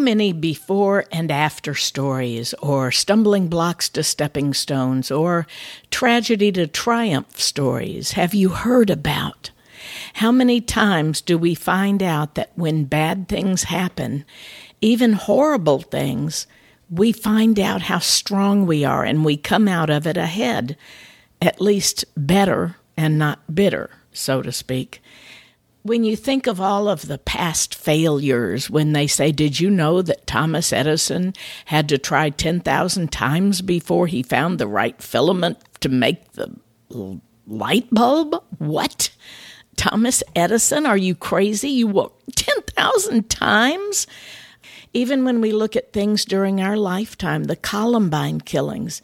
Many before and after stories, or stumbling blocks to stepping stones, or tragedy to triumph stories have you heard about? How many times do we find out that when bad things happen, even horrible things, we find out how strong we are and we come out of it ahead, at least better and not bitter, so to speak when you think of all of the past failures, when they say, Did you know that Thomas Edison had to try 10,000 times before he found the right filament to make the light bulb? What? Thomas Edison? Are you crazy? You worked 10,000 times? Even when we look at things during our lifetime, the Columbine killings,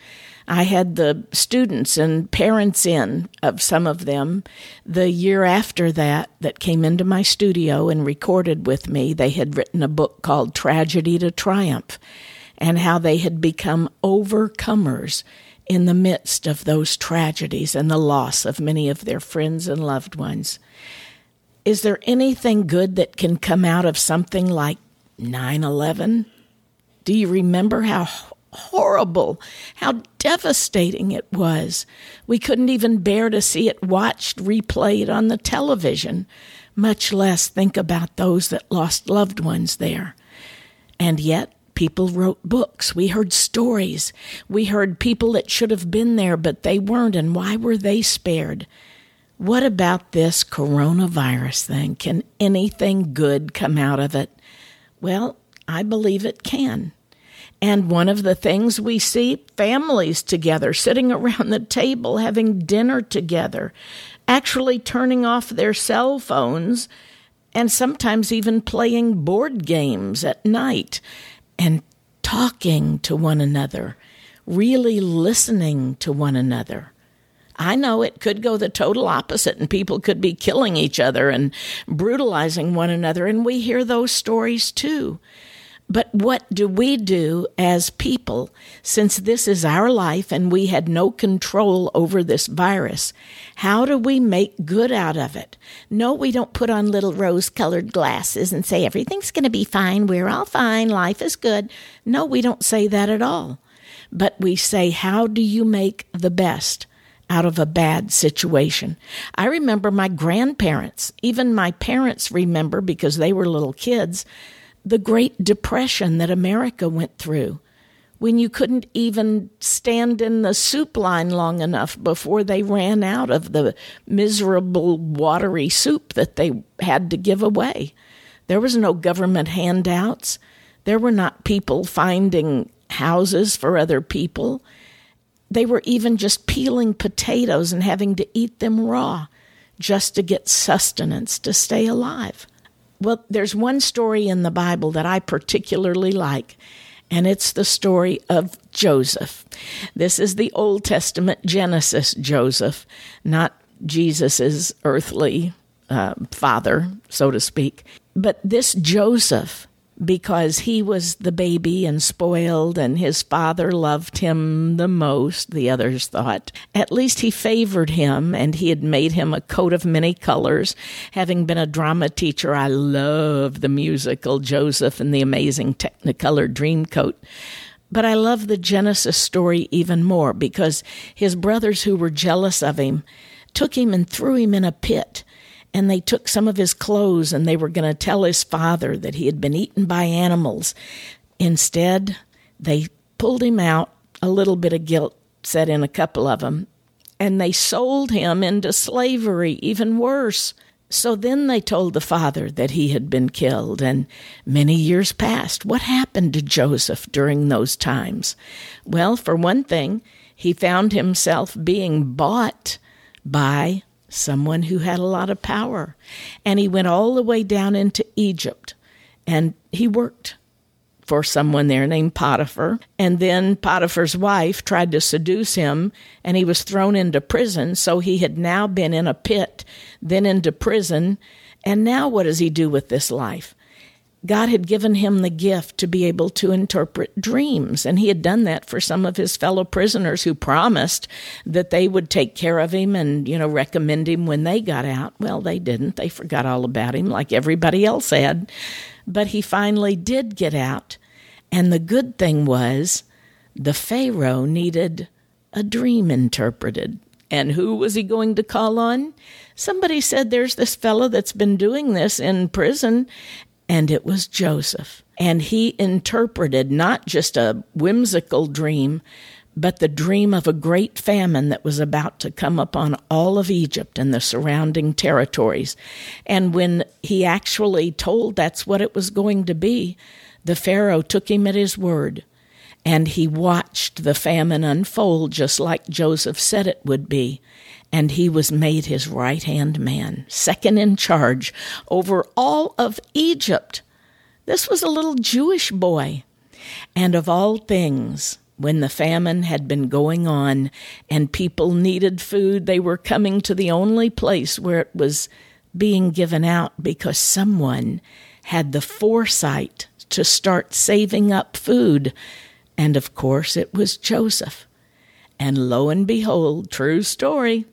I had the students and parents in of some of them the year after that that came into my studio and recorded with me. They had written a book called Tragedy to Triumph and how they had become overcomers in the midst of those tragedies and the loss of many of their friends and loved ones. Is there anything good that can come out of something like 9 11? Do you remember how horrible, how devastating it was. We couldn't even bear to see it watched, replayed on the television, much less think about those that lost loved ones there. And yet, people wrote books. We heard stories. We heard people that should have been there, but they weren't, and why were they spared? What about this coronavirus thing? Can anything good come out of it? Well, I believe it can. And one of the things we see families together, sitting around the table, having dinner together, actually turning off their cell phones, and sometimes even playing board games at night and talking to one another, really listening to one another. I know it could go the total opposite, and people could be killing each other and brutalizing one another, and we hear those stories too. But what do we do as people since this is our life and we had no control over this virus? How do we make good out of it? No, we don't put on little rose colored glasses and say everything's going to be fine. We're all fine. Life is good. No, we don't say that at all. But we say, how do you make the best? Out of a bad situation. I remember my grandparents, even my parents remember because they were little kids the Great Depression that America went through, when you couldn't even stand in the soup line long enough before they ran out of the miserable watery soup that they had to give away. There was no government handouts. There were not people finding houses for other people. They were even just peeling potatoes and having to eat them raw just to get sustenance to stay alive. Well, there's one story in the Bible that I particularly like, and it's the story of Joseph. This is the Old Testament Genesis Joseph, not Jesus's earthly uh, father, so to speak. But this Joseph because he was the baby and spoiled, and his father loved him the most, the others thought. At least he favored him, and he had made him a coat of many colors. Having been a drama teacher, I love the musical Joseph and the amazing Technicolor Dreamcoat. But I love the Genesis story even more because his brothers who were jealous of him took him and threw him in a pit and they took some of his clothes and they were going to tell his father that he had been eaten by animals. Instead, they pulled him out, a little bit of guilt set in a couple of them, and they sold him into slavery, even worse. So then they told the father that he had been killed, and many years passed. What happened to Joseph during those times? Well, for one thing, he found himself being bought by someone who had a lot of power. And he went all the way down into Egypt. and he worked for someone there named Potiphar. And then Potiphar's wife tried to seduce him, and he was thrown into prison. So he had now been in a pit, then into prison. And now what does he do with this life? God had given him the gift to be able to interpret dreams, and he had done that for some of his fellow prisoners who promised that they would take care of him and, you know, recommend him when they got out. Well, they didn't. They forgot all about him like everybody else had. But he finally did get out. And the good thing was the Pharaoh needed a dream interpreted. And who was he going to call on? Somebody said, There's this fellow that's been doing this in prison, and it was Joseph. And he interpreted not just a whimsical dream, but the dream of a great famine that was about to come upon all of Egypt and the surrounding territories. And when he actually told that's what it was going to be, the Pharaoh took him at his word. And he watched the famine unfold just like Joseph said it would be and he was made his right hand man, second in charge over all of Egypt. This was a little Jewish boy. And of all things, when the famine had been going on and people needed food, they were coming to the only place where it was being given out because someone had the foresight to start saving up food. And of course, it was Joseph. And lo and behold, true story,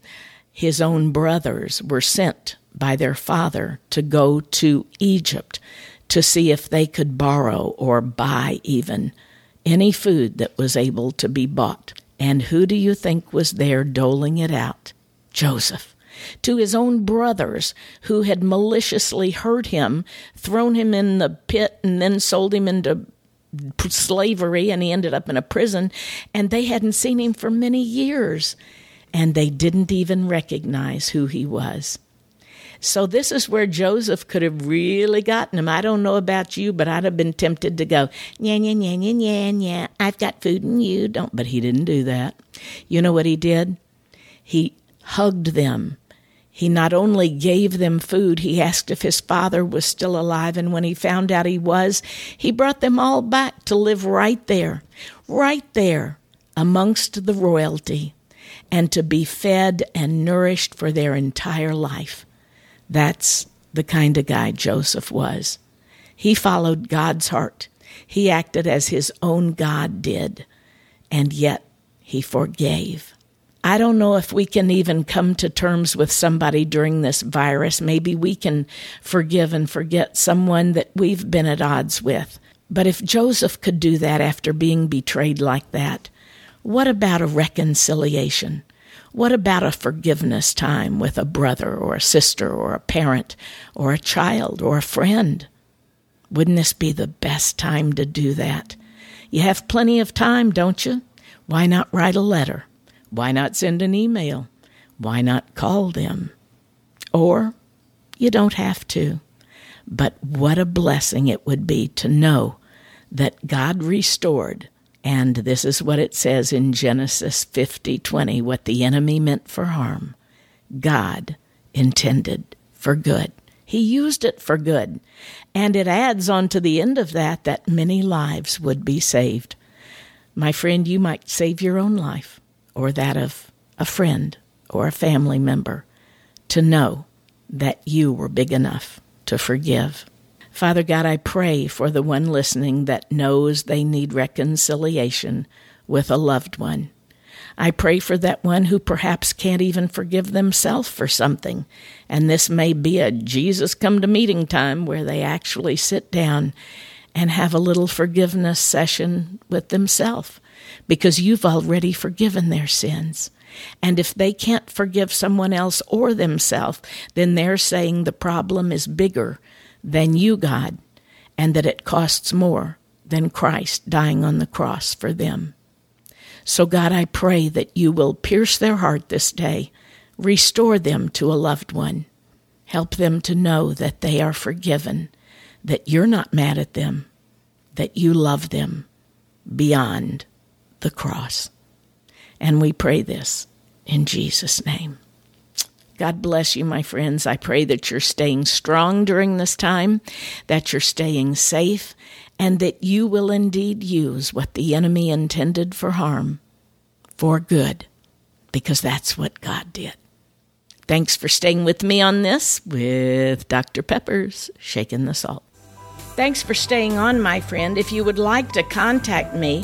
his own brothers were sent by their father to go to Egypt to see if they could borrow or buy even any food that was able to be bought. And who do you think was there doling it out? Joseph. To his own brothers who had maliciously hurt him, thrown him in the pit, and then sold him into slavery and he ended up in a prison and they hadn't seen him for many years and they didn't even recognize who he was. So this is where Joseph could have really gotten him. I don't know about you, but I'd have been tempted to go, yeah, yeah, yeah, yeah, yeah, yeah. I've got food and you don't. But he didn't do that. You know what he did? He hugged them he not only gave them food, he asked if his father was still alive, and when he found out he was, he brought them all back to live right there, right there amongst the royalty, and to be fed and nourished for their entire life. That's the kind of guy Joseph was. He followed God's heart. He acted as his own God did, and yet he forgave. I don't know if we can even come to terms with somebody during this virus. Maybe we can forgive and forget someone that we've been at odds with. But if Joseph could do that after being betrayed like that, what about a reconciliation? What about a forgiveness time with a brother or a sister or a parent or a child or a friend? Wouldn't this be the best time to do that? You have plenty of time, don't you? Why not write a letter? Why not send an email? Why not call them? Or you don't have to. But what a blessing it would be to know that God restored and this is what it says in Genesis 50:20 what the enemy meant for harm God intended for good. He used it for good. And it adds on to the end of that that many lives would be saved. My friend, you might save your own life or that of a friend or a family member to know that you were big enough to forgive. Father God, I pray for the one listening that knows they need reconciliation with a loved one. I pray for that one who perhaps can't even forgive themselves for something. And this may be a Jesus come to meeting time where they actually sit down and have a little forgiveness session with themselves because you've already forgiven their sins. And if they can't forgive someone else or themselves, then they're saying the problem is bigger than you, God, and that it costs more than Christ dying on the cross for them. So, God, I pray that you will pierce their heart this day, restore them to a loved one, help them to know that they are forgiven, that you're not mad at them, that you love them beyond the cross. And we pray this in Jesus' name. God bless you, my friends. I pray that you're staying strong during this time, that you're staying safe, and that you will indeed use what the enemy intended for harm for good, because that's what God did. Thanks for staying with me on this with Dr. Peppers, Shaking the Salt. Thanks for staying on, my friend. If you would like to contact me,